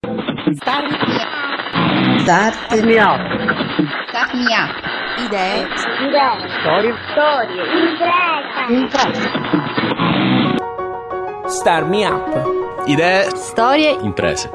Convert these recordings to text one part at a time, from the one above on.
Start Start me up. Start me up. Idee. Idee. Storie. Storie. Impresa. Imprese. Star Me Up. Idee. Storie. Imprese.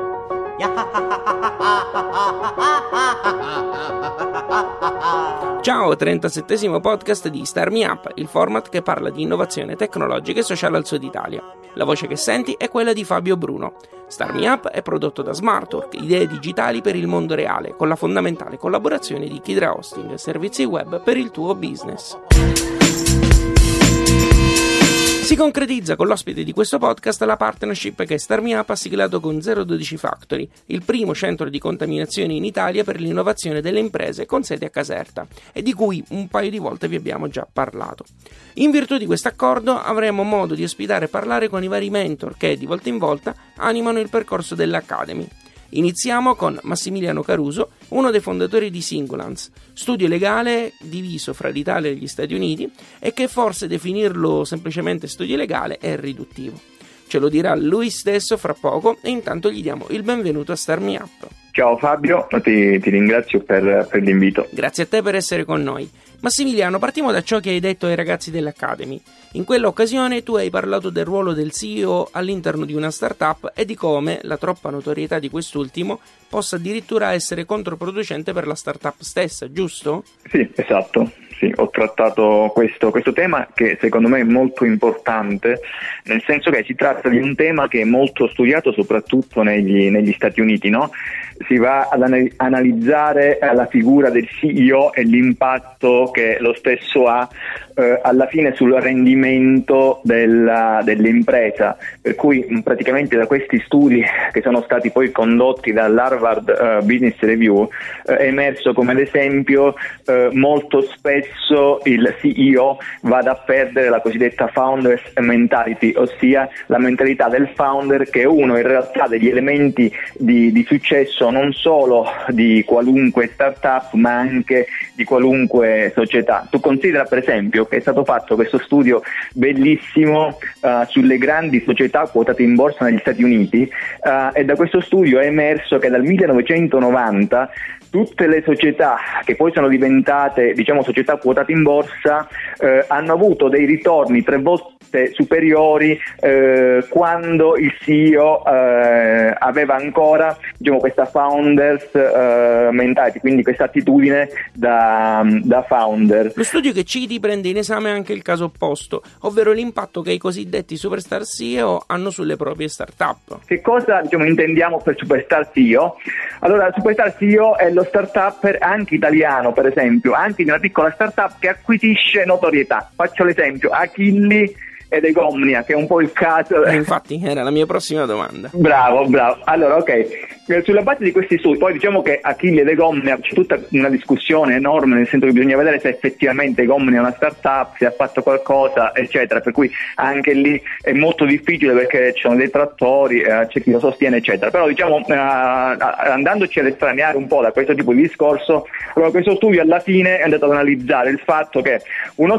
Ciao, 37 podcast di Star Me Up, il format che parla di innovazione tecnologica e sociale al sud Italia. La voce che senti è quella di Fabio Bruno. Star Me Up è prodotto da Smartwork, idee digitali per il mondo reale, con la fondamentale collaborazione di Kidra Hosting, servizi web per il tuo business. Si concretizza con l'ospite di questo podcast la partnership che StarMeUp ha siglato con 012 Factory, il primo centro di contaminazione in Italia per l'innovazione delle imprese con sede a Caserta e di cui un paio di volte vi abbiamo già parlato. In virtù di questo accordo avremo modo di ospitare e parlare con i vari mentor che di volta in volta animano il percorso dell'Academy. Iniziamo con Massimiliano Caruso, uno dei fondatori di Singulance, studio legale diviso fra l'Italia e gli Stati Uniti e che forse definirlo semplicemente studio legale è riduttivo. Ce lo dirà lui stesso fra poco e intanto gli diamo il benvenuto a Star Me Up. Ciao Fabio, ti, ti ringrazio per, per l'invito. Grazie a te per essere con noi. Massimiliano, partiamo da ciò che hai detto ai ragazzi dell'Academy. In quell'occasione tu hai parlato del ruolo del CEO all'interno di una startup e di come la troppa notorietà di quest'ultimo possa addirittura essere controproducente per la startup stessa, giusto? Sì, esatto. Sì, ho trattato questo, questo, tema che secondo me è molto importante, nel senso che si tratta di un tema che è molto studiato soprattutto negli, negli Stati Uniti, no? si va ad analizzare la figura del CEO e l'impatto che lo stesso ha eh, alla fine sul rendimento della, dell'impresa, per cui praticamente da questi studi che sono stati poi condotti dall'Harvard uh, Business Review eh, è emerso come ad esempio eh, molto spesso il CEO vada a perdere la cosiddetta founders mentality, ossia la mentalità del founder che è uno in realtà degli elementi di, di successo non solo di qualunque startup ma anche di qualunque società. Tu considera per esempio che è stato fatto questo studio bellissimo uh, sulle grandi società quotate in borsa negli Stati Uniti uh, e da questo studio è emerso che dal 1990 tutte le società che poi sono diventate diciamo, società quotate in borsa eh, hanno avuto dei ritorni tre volte superiori eh, quando il CEO eh, aveva ancora diciamo, questa founders eh, mentality, quindi questa attitudine da, da, founder. Lo studio che citi prende in esame anche il caso opposto, ovvero l'impatto che i cosiddetti superstar CEO hanno sulle proprie start-up. Che cosa diciamo, intendiamo per superstar CEO? Allora, superstar CEO è lo startup anche italiano, per esempio, anche di una piccola startup che acquisisce notorietà. Faccio l'esempio, Achilli ed Egomnia, che è un po' il caso. Eh, infatti, era la mia prossima domanda. Bravo, bravo. Allora, ok. Sulla base di questi studi, poi diciamo che Achille ed Egomnia c'è tutta una discussione enorme, nel senso che bisogna vedere se effettivamente Egomnia è una startup, se ha fatto qualcosa, eccetera. Per cui anche lì è molto difficile perché ci sono dei trattori, eh, c'è chi lo sostiene, eccetera. Però diciamo, eh, andandoci ad estraneare un po' da questo tipo di discorso, allora questo studio alla fine è andato ad analizzare il fatto che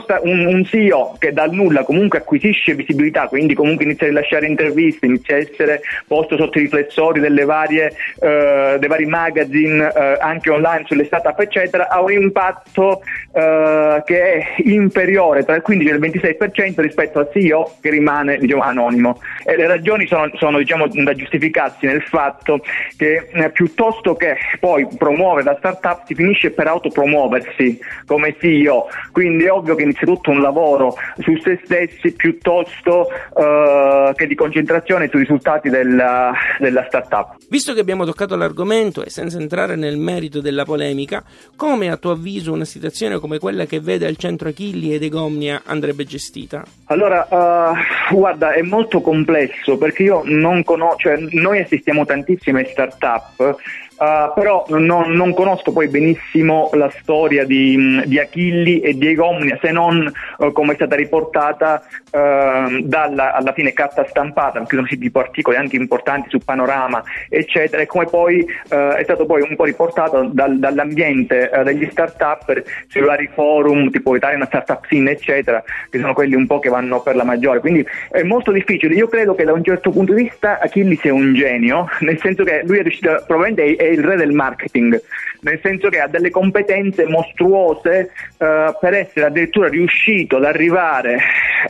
sta- un, un CEO che dal nulla comunque acquisisce visibilità, quindi comunque inizia a rilasciare interviste, inizia a essere posto sotto i riflessori delle varie, eh, dei vari magazine eh, anche online sulle startup eccetera, ha un impatto eh, che è inferiore tra il 15 e il 26% rispetto al CEO che rimane diciamo, anonimo. E le ragioni sono, sono diciamo, da giustificarsi nel fatto che eh, piuttosto che poi promuovere la startup si finisce per autopromuoversi come CEO, quindi è ovvio che inizia tutto un lavoro su se stessi piuttosto uh, che di concentrazione sui risultati della, della startup. Visto che abbiamo toccato l'argomento e senza entrare nel merito della polemica, come a tuo avviso una situazione come quella che vede al centro Achilli ed Egomnia andrebbe gestita? Allora, uh, guarda, è molto complesso perché io non conosco, cioè noi assistiamo tantissime startup Uh, però non, non, conosco poi benissimo la storia di, di Achilli e di Egomnia se non uh, come è stata riportata uh, dalla alla fine carta stampata, anche sono tipo articoli anche importanti su Panorama, eccetera, e come poi è stato poi un po' riportato dal, dall'ambiente degli start-up sui vari forum tipo Italian Startup Scene, eccetera, che sono quelli un po' che vanno per la maggiore. Quindi è molto difficile. Io credo che da un certo punto di vista Achilli sia un genio, nel senso che lui è riuscito, probabilmente è il re del marketing, nel senso che ha delle competenze mostruose uh, per essere addirittura riuscito ad arrivare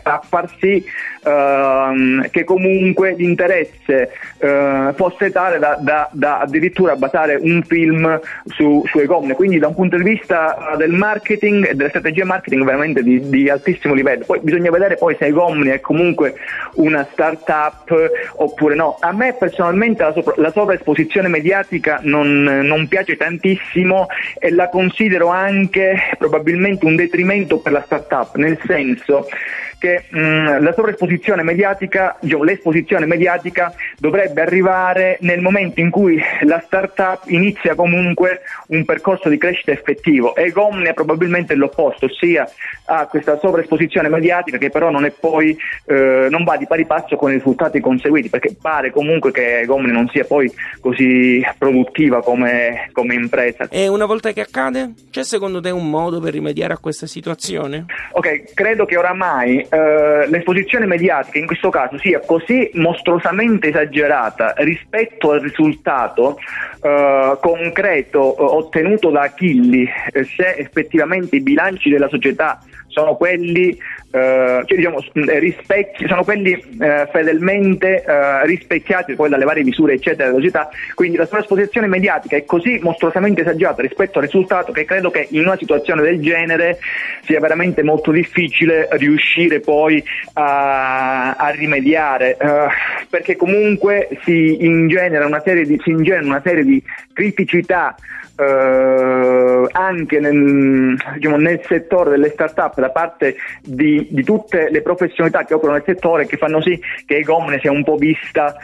a far sì uh, che comunque l'interesse uh, fosse tale da, da, da, addirittura basare un film su, su Ecomne. Quindi da un punto di vista del marketing e delle strategie marketing veramente di, di, altissimo livello. Poi bisogna vedere poi se Ecomne è comunque una start-up oppure no. A me personalmente la, sopra, la sovraesposizione mediatica non, non piace tantissimo e la considero anche probabilmente un detrimento per la start-up, nel senso che mh, la sovraesposizione mediatica, diciamo, l'esposizione mediatica dovrebbe arrivare nel momento in cui la startup inizia comunque un percorso di crescita effettivo e Gomne è probabilmente l'opposto, ossia ha questa sovraesposizione mediatica che però non è poi eh, non va di pari passo con i risultati conseguiti, perché pare comunque che Gomne non sia poi così produttiva come, come impresa. E una volta che accade, c'è secondo te un modo per rimediare a questa situazione? Ok, credo che oramai eh, l'esposizione mediatica in questo caso sia così mostruosamente esagerata rispetto al risultato eh, concreto eh, ottenuto da Achilli, eh, se effettivamente i bilanci della società sono quelli eh, cioè, diciamo, eh, rispecchi, sono quelli eh, fedelmente eh, rispecchiati poi dalle varie misure eccetera della società, quindi la sua esposizione mediatica è così mostruosamente esagerata rispetto al risultato che credo che in una situazione del genere sia veramente molto difficile riuscire poi a, a rimediare, eh, perché comunque si ingenera una serie di, ingenera una serie di criticità eh, anche nel, diciamo, nel, settore delle start-up da parte di, di, tutte le professionalità che operano nel settore che fanno sì che Egomne sia un po' vista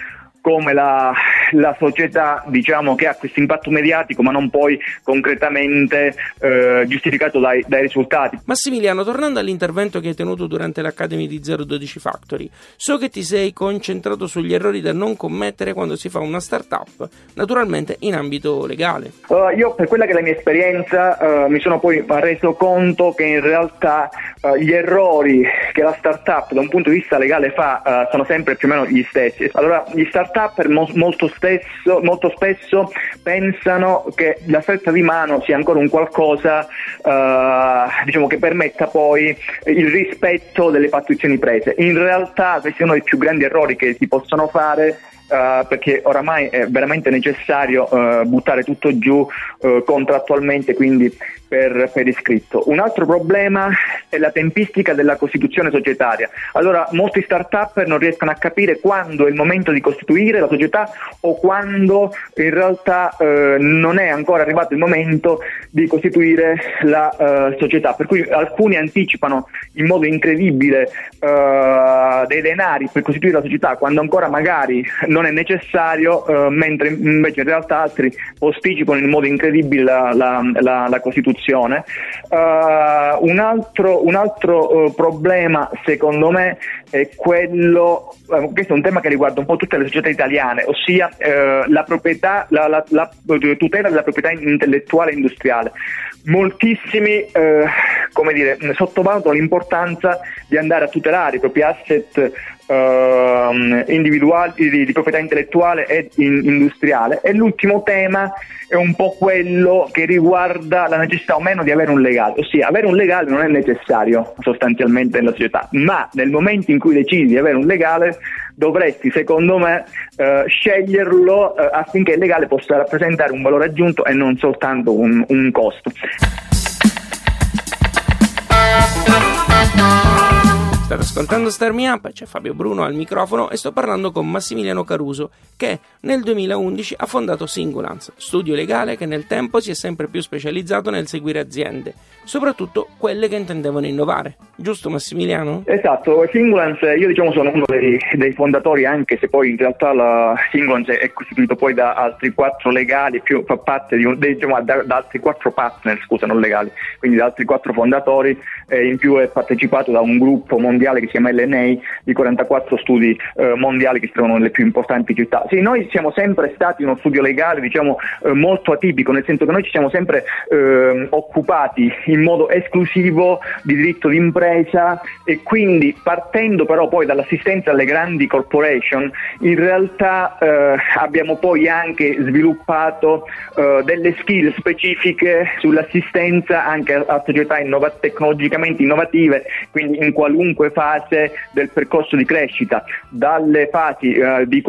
come la, la società diciamo, che ha questo impatto mediatico ma non poi concretamente eh, giustificato dai, dai, risultati. Massimiliano, tornando all'intervento che hai tenuto durante l'Academy di 012 Factory, so che ti sei concentrato sugli errori da non commettere quando si fa una startup, naturalmente in ambito legale. Uh, io per quella che è la mia esperienza uh, mi sono poi reso conto che in realtà uh, gli errori che la startup da un punto di vista legale fa sono sempre più o meno gli stessi. Allora, gli start start-up molto, stesso, molto spesso pensano che la stretta di mano sia ancora un qualcosa uh, diciamo, che permetta poi il rispetto delle pattuizioni prese. In realtà questi sono i più grandi errori che si possono fare Uh, perché oramai è veramente necessario uh, buttare tutto giù uh, contrattualmente, quindi per, per, iscritto. Un altro problema è la tempistica della costituzione societaria. Allora, molti start-up non riescono a capire quando è il momento di costituire la società o quando in realtà eh, non è ancora arrivato il momento di costituire la eh, società. Per cui alcuni anticipano in modo incredibile eh, dei denari per costituire la società quando ancora magari non è necessario, eh, mentre invece in realtà altri posticipano in modo incredibile la, la, la, la costituzione produzione. Uh, un altro, un altro uh, problema secondo me è quello, uh, questo è un tema che riguarda un po' tutte le società italiane, ossia la, proprietà, la, la, la, tutela della proprietà intellettuale e industriale. Moltissimi come dire, sottovalutano l'importanza di andare a tutelare i propri asset uh, individuali di, di, proprietà intellettuale e in, industriale. E l'ultimo tema è un po' quello che riguarda la necessità o meno di avere un legale, ossia avere un legale non è necessario sostanzialmente nella società, ma nel momento in cui decidi di avere un legale dovresti secondo me eh, sceglierlo eh, affinché il legale possa rappresentare un valore aggiunto e non soltanto un, un costo. State ascoltando Star Me Up, c'è Fabio Bruno al microfono e sto parlando con Massimiliano Caruso che nel 2011 ha fondato Singulance, studio legale che nel tempo si è sempre più specializzato nel seguire aziende, soprattutto quelle che intendevano innovare. Giusto Massimiliano? Esatto, Singulance io diciamo sono uno dei, dei fondatori anche se poi in realtà la Singulance è costituito poi da altri quattro legali, più, fa parte di un, diciamo, da, da, altri quattro partner, scusa non legali, quindi da altri quattro fondatori e in più è partecipato da un gruppo mondiale mondiale che si chiama LNA di 44 studi eh, mondiali che si trovano nelle più importanti città. Sì, noi siamo sempre stati uno studio legale diciamo, eh, molto atipico, nel senso che noi ci siamo sempre eh, occupati in modo esclusivo di diritto d'impresa e quindi partendo però poi dall'assistenza alle grandi corporation, in realtà eh, abbiamo poi anche sviluppato eh, delle skill specifiche sull'assistenza anche a società innova- tecnologicamente innovative, quindi in qualunque fase del percorso di crescita, dalle fasi eh, di,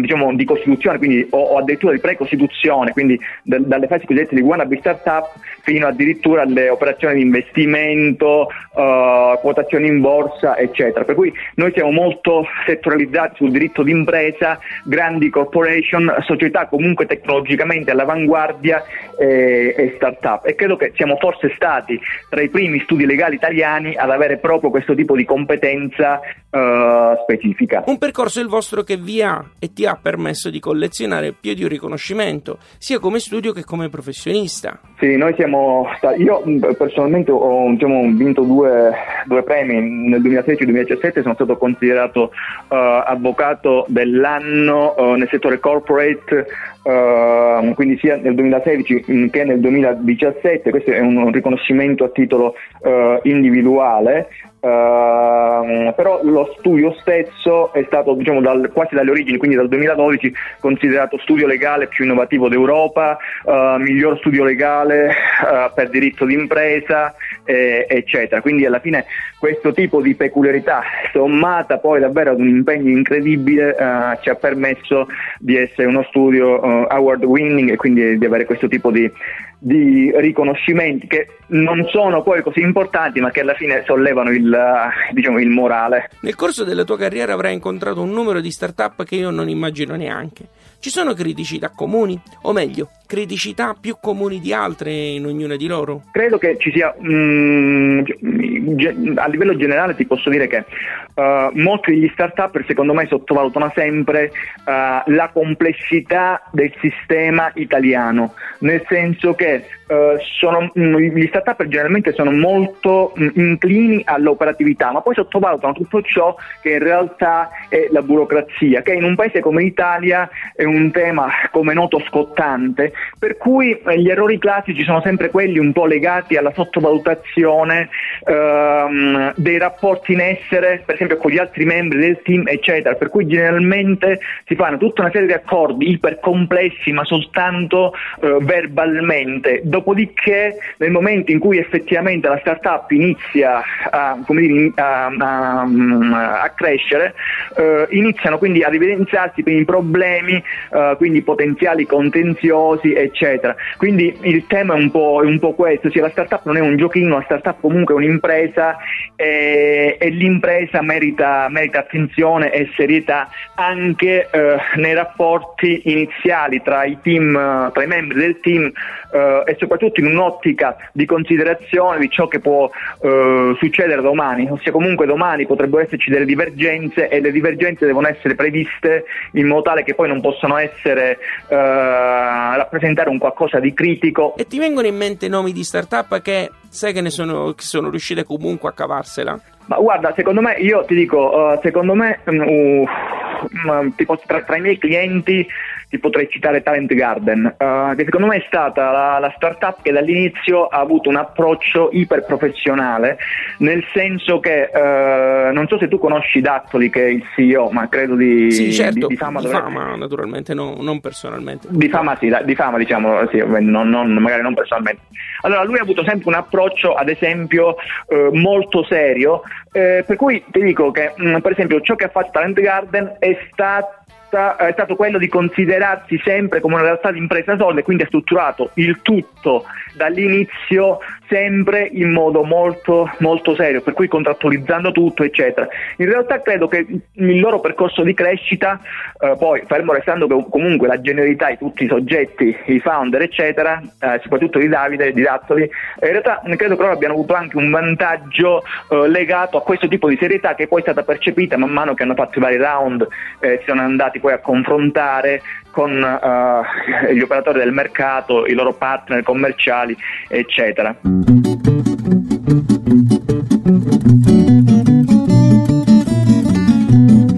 diciamo, di, costituzione quindi, o, o, addirittura di pre-costituzione, quindi d- dalle fasi cosiddette di wannabe startup fino addirittura alle operazioni di investimento, uh, quotazioni in borsa, eccetera. Per cui noi siamo molto settorializzati sul diritto d'impresa, grandi corporation, società comunque tecnologicamente all'avanguardia e, e start-up. E credo che siamo forse stati tra i primi studi legali italiani ad avere proprio questo tipo di competenza uh, specifica. Un percorso il vostro che vi ha e ti ha permesso di collezionare più di un riconoscimento, sia come studio che come professionista. Sì, noi siamo stati, io personalmente ho diciamo, vinto due, due, premi nel 2016 e 2017, sono stato considerato uh, avvocato dell'anno uh, nel settore corporate Uh, quindi sia nel 2016 che nel 2017, questo è un riconoscimento a titolo uh, individuale, Uh, però lo studio stesso è stato diciamo, dal, quasi dalle origini, quindi dal 2012, considerato studio legale più innovativo d'Europa, uh, miglior studio legale uh, per diritto d'impresa, eh, eccetera. Quindi alla fine questo tipo di peculiarità, sommata poi davvero ad un impegno incredibile, ci ha permesso di essere uno studio award winning e quindi di avere questo tipo di di riconoscimenti che non sono poi così importanti ma che alla fine sollevano il, diciamo, il morale. Nel corso della tua carriera avrai incontrato un numero di start-up che io non immagino neanche. Ci sono criticità comuni? O meglio, criticità più comuni di altre in ognuna di loro? Credo che ci sia, mm, a livello generale ti posso dire che uh, molti degli start-up secondo me sottovalutano sempre uh, la complessità del sistema italiano, nel senso che uh, sono, mm, gli start-up generalmente sono molto inclini all'operatività, ma poi sottovalutano tutto ciò che in realtà è la burocrazia, che in un paese come l'Italia è un tema come noto scottante, per cui eh, gli errori classici sono sempre quelli un po' legati alla sottovalutazione ehm, dei rapporti in essere, per esempio con gli altri membri del team, eccetera, per cui generalmente si fanno tutta una serie di accordi ipercomplessi ma soltanto eh, verbalmente, dopodiché nel momento in cui effettivamente la startup inizia a, dire, a, a, a crescere, eh, iniziano quindi ad evidenziarsi quindi problemi uh, quindi potenziali contenziosi, eccetera. Quindi il tema è un po', è un po questo, cioè la startup non è un giochino, la startup comunque è un'impresa e, e l'impresa merita, merita, attenzione e serietà anche uh, nei rapporti iniziali tra i, team, tra i membri del team uh, e soprattutto in un'ottica di considerazione di ciò che può succedere domani, ossia comunque domani potrebbero esserci delle divergenze e le divergenze devono essere previste in modo tale che poi non possano essere uh, rappresentare un qualcosa di critico. E ti vengono in mente nomi di start-up che sai che ne sono, che sono riuscite comunque a cavarsela? Ma guarda, secondo me, io ti dico, uh, secondo me, uh, tipo, tra, tra, i miei clienti ti potrei citare Talent Garden, uh, che secondo me è stata la, la, startup che dall'inizio ha avuto un approccio iper professionale, nel senso che uh, non so se tu conosci Dattoli, che è il CEO, ma credo di, sì, certo, di, di fama. Di dovrebbe... fama, naturalmente, no, non personalmente. Di fama, sì, di fama, diciamo, sì, non, non, magari non personalmente. Allora, lui ha avuto sempre un approccio, ad esempio, uh, molto serio, eh, per cui ti dico che, mh, mm, per esempio, ciò che ha fatto Talent Garden è stato è stato quello di considerarsi sempre come una realtà di impresa solida e quindi ha strutturato il tutto dall'inizio sempre in modo molto, molto serio, per cui contrattualizzando tutto, eccetera. In realtà credo che il loro percorso di crescita, eh, poi fermo restando che comunque la generalità di tutti i soggetti, i founder, eccetera, eh, soprattutto di Davide, di Dazzoli, in realtà credo che loro abbiano avuto anche un vantaggio eh, legato a questo tipo di serietà che poi è stata percepita man mano che hanno fatto i vari round, eh, si sono andati poi a confrontare con uh, gli operatori del mercato, i loro partner commerciali, eccetera.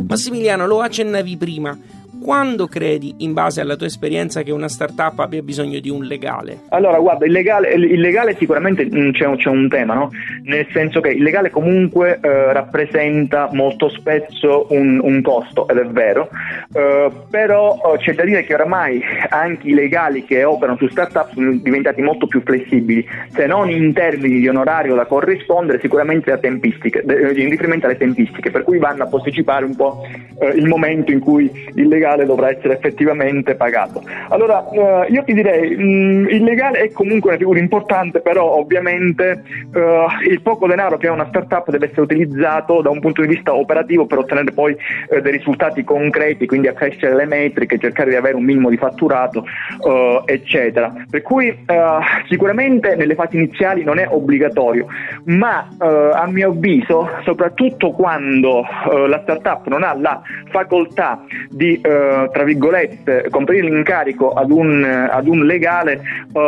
Massimiliano, lo accennavi prima quando credi, in base alla tua esperienza, che una startup abbia bisogno di un legale? Allora, guarda, il legale, il legale sicuramente mm, c'è, c'è, un tema, no? nel senso che il legale comunque eh, rappresenta molto spesso un, un, costo, ed è vero, eh, però eh, c'è da dire che oramai anche i legali che operano su startup sono diventati molto più flessibili, se non in termini di onorario da corrispondere, sicuramente da tempistiche, in riferimento alle tempistiche, per cui vanno a posticipare un po' eh, il momento in cui il legale legale dovrà essere effettivamente pagato. Allora, eh, io ti direi, mh, mm, il legale è comunque una figura importante, però ovviamente eh, il poco denaro che ha una startup deve essere utilizzato da un punto di vista operativo per ottenere poi eh, dei risultati concreti, quindi accrescere le metriche, cercare di avere un minimo di fatturato, eh, eccetera. Per cui eh, sicuramente nelle fasi iniziali non è obbligatorio, ma eh, a mio avviso, soprattutto quando la startup non ha la facoltà di eh, tra virgolette, comprire l'incarico ad un, ad un legale, uh,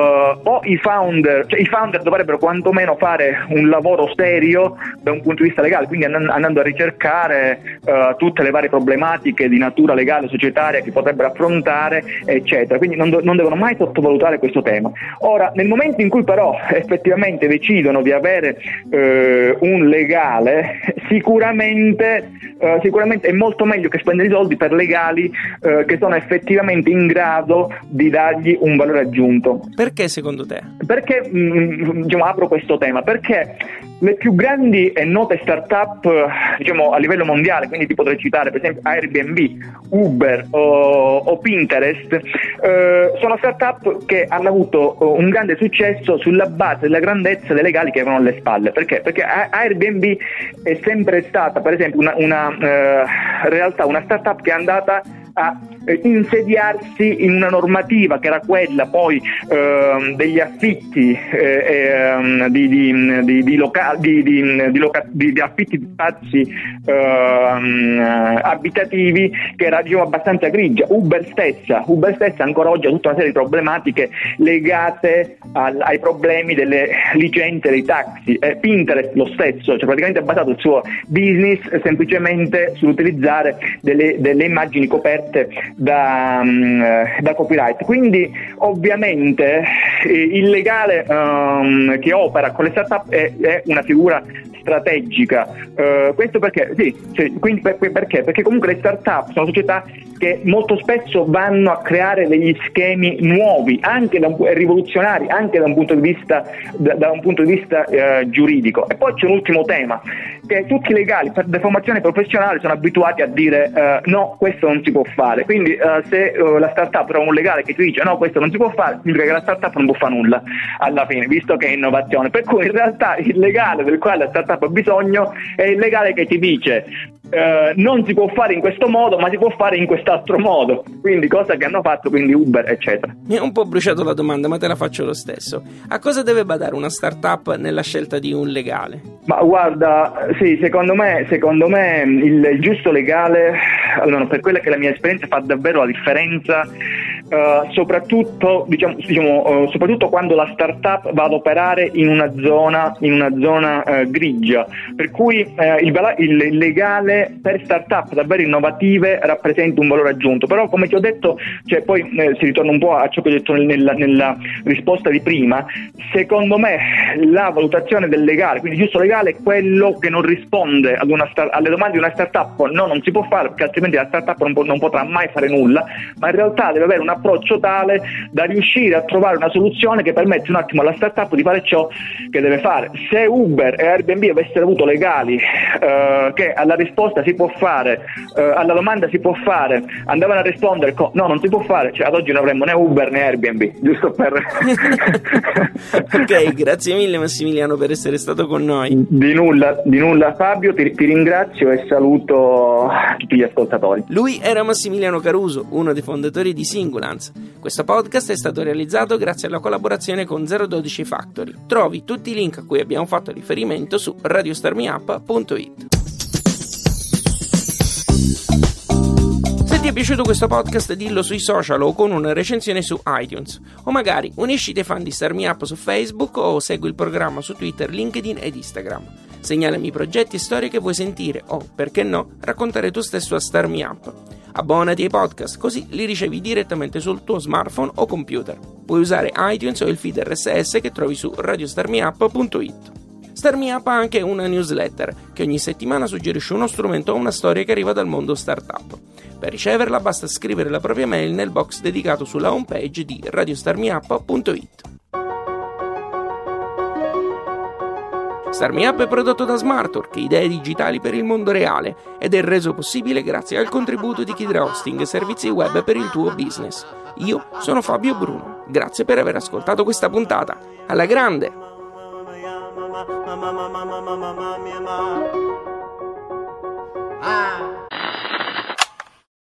o i founder, cioè i founder dovrebbero quantomeno fare un lavoro serio da un punto di vista legale, quindi andando a ricercare uh, tutte le varie problematiche di natura legale, societaria che potrebbero affrontare, eccetera. Quindi non, non devono mai sottovalutare questo tema. Ora, nel momento in cui però effettivamente decidono di avere un legale, sicuramente, sicuramente è molto meglio che spendere i soldi per legali eh, che sono effettivamente in grado di dargli un valore aggiunto. Perché secondo te? Perché, mh, mm, diciamo, apro questo tema, perché le più grandi e note start-up diciamo, a livello mondiale, quindi ti potrei citare per esempio Airbnb, Uber o, o Pinterest, eh, sono start-up che hanno avuto eh, un grande successo sulla base della grandezza dei legali che avevano alle spalle. Perché? Perché Airbnb è sempre stata, per esempio, una, una eh, realtà, una start-up che è andata a eh, insediarsi in una normativa che era quella poi eh, degli affitti di, affitti di spazi ehm, abitativi che era diciamo, abbastanza grigia. Uber stessa, Uber stessa ancora oggi ha tutta una serie di problematiche legate al, ai problemi delle licenze dei taxi. Eh, Pinterest lo stesso, cioè praticamente ha basato il suo business semplicemente sull'utilizzare delle, delle immagini coperte da, um, da copyright. Quindi ovviamente eh, il legale um, che opera con le startup è, è una figura strategica. Uh, questo perché? Sì, cioè, quindi per, perché? Perché comunque le start-up sono società che molto spesso vanno a creare degli schemi nuovi, anche da rivoluzionari, anche da un punto di vista, da, da un punto di vista uh, giuridico. E poi c'è un ultimo tema, che tutti i legali per deformazione professionale sono abituati a dire uh, no, questo non si può fare. Quindi se la startup trova un legale che ti dice no, questo non si può fare, significa che la startup non può fare nulla alla fine, visto che è innovazione. Per cui in realtà il legale del quale la startup ha bisogno è il legale che ti dice eh, non si può fare in questo modo, ma si può fare in quest'altro modo. Quindi, cosa che hanno fatto quindi Uber, eccetera. Mi ha un po' bruciato la domanda, ma te la faccio lo stesso. A cosa deve badare una startup nella scelta di un legale? Ma guarda, sì, secondo me, secondo me il, il giusto legale, allora, per quella che è la mia esperienza, fa davvero la differenza Uh, soprattutto, diciamo, diciamo, uh, soprattutto, quando la startup va ad operare in una zona, in una zona uh, grigia, per cui il, il, legale per startup davvero innovative rappresenta un valore aggiunto, però come ti ho detto, cioè, poi si ritorna un po' a ciò che ho detto nella, nella risposta di prima, secondo me la valutazione del legale, quindi giusto legale è quello che non risponde star- alle domande di una startup, no, non si può fare perché altrimenti la startup non, po- non potrà mai fare nulla, ma in realtà deve avere una approccio tale da riuscire a trovare una soluzione che permette un attimo alla startup di fare ciò che deve fare. Se Uber e Airbnb avessero avuto legali eh, che alla risposta si può fare, eh, alla domanda si può fare, andavano a rispondere con no, non si può fare, cioè ad oggi non avremmo né Uber né Airbnb, giusto per... ok, grazie mille Massimiliano per essere stato con noi. Di nulla, di nulla Fabio, ti, ti ringrazio e saluto tutti gli ascoltatori. Lui era Massimiliano Caruso, uno dei fondatori di Singulance. Questo podcast è stato realizzato grazie alla collaborazione con 012 Factory. Trovi tutti i link a cui abbiamo fatto riferimento su radiostarmiup.it. Ti è piaciuto questo podcast dillo sui social o con una recensione su iTunes o magari unisci dei fan di Star Up su Facebook o segui il programma su Twitter, LinkedIn ed Instagram. Segnalami progetti e storie che vuoi sentire o, perché no, raccontare tu stesso a Star Up. Abbonati ai podcast così li ricevi direttamente sul tuo smartphone o computer. Puoi usare iTunes o il feed RSS che trovi su radiostarmiup.it. Starmi ha anche una newsletter che ogni settimana suggerisce uno strumento o una storia che arriva dal mondo startup. Per riceverla basta scrivere la propria mail nel box dedicato sulla homepage di radiostarmiup.it. Starmi è prodotto da Smartwork, idee digitali per il mondo reale, ed è reso possibile grazie al contributo di Kidra Hosting, servizi web per il tuo business. Io sono Fabio Bruno, grazie per aver ascoltato questa puntata. Alla grande! Ah.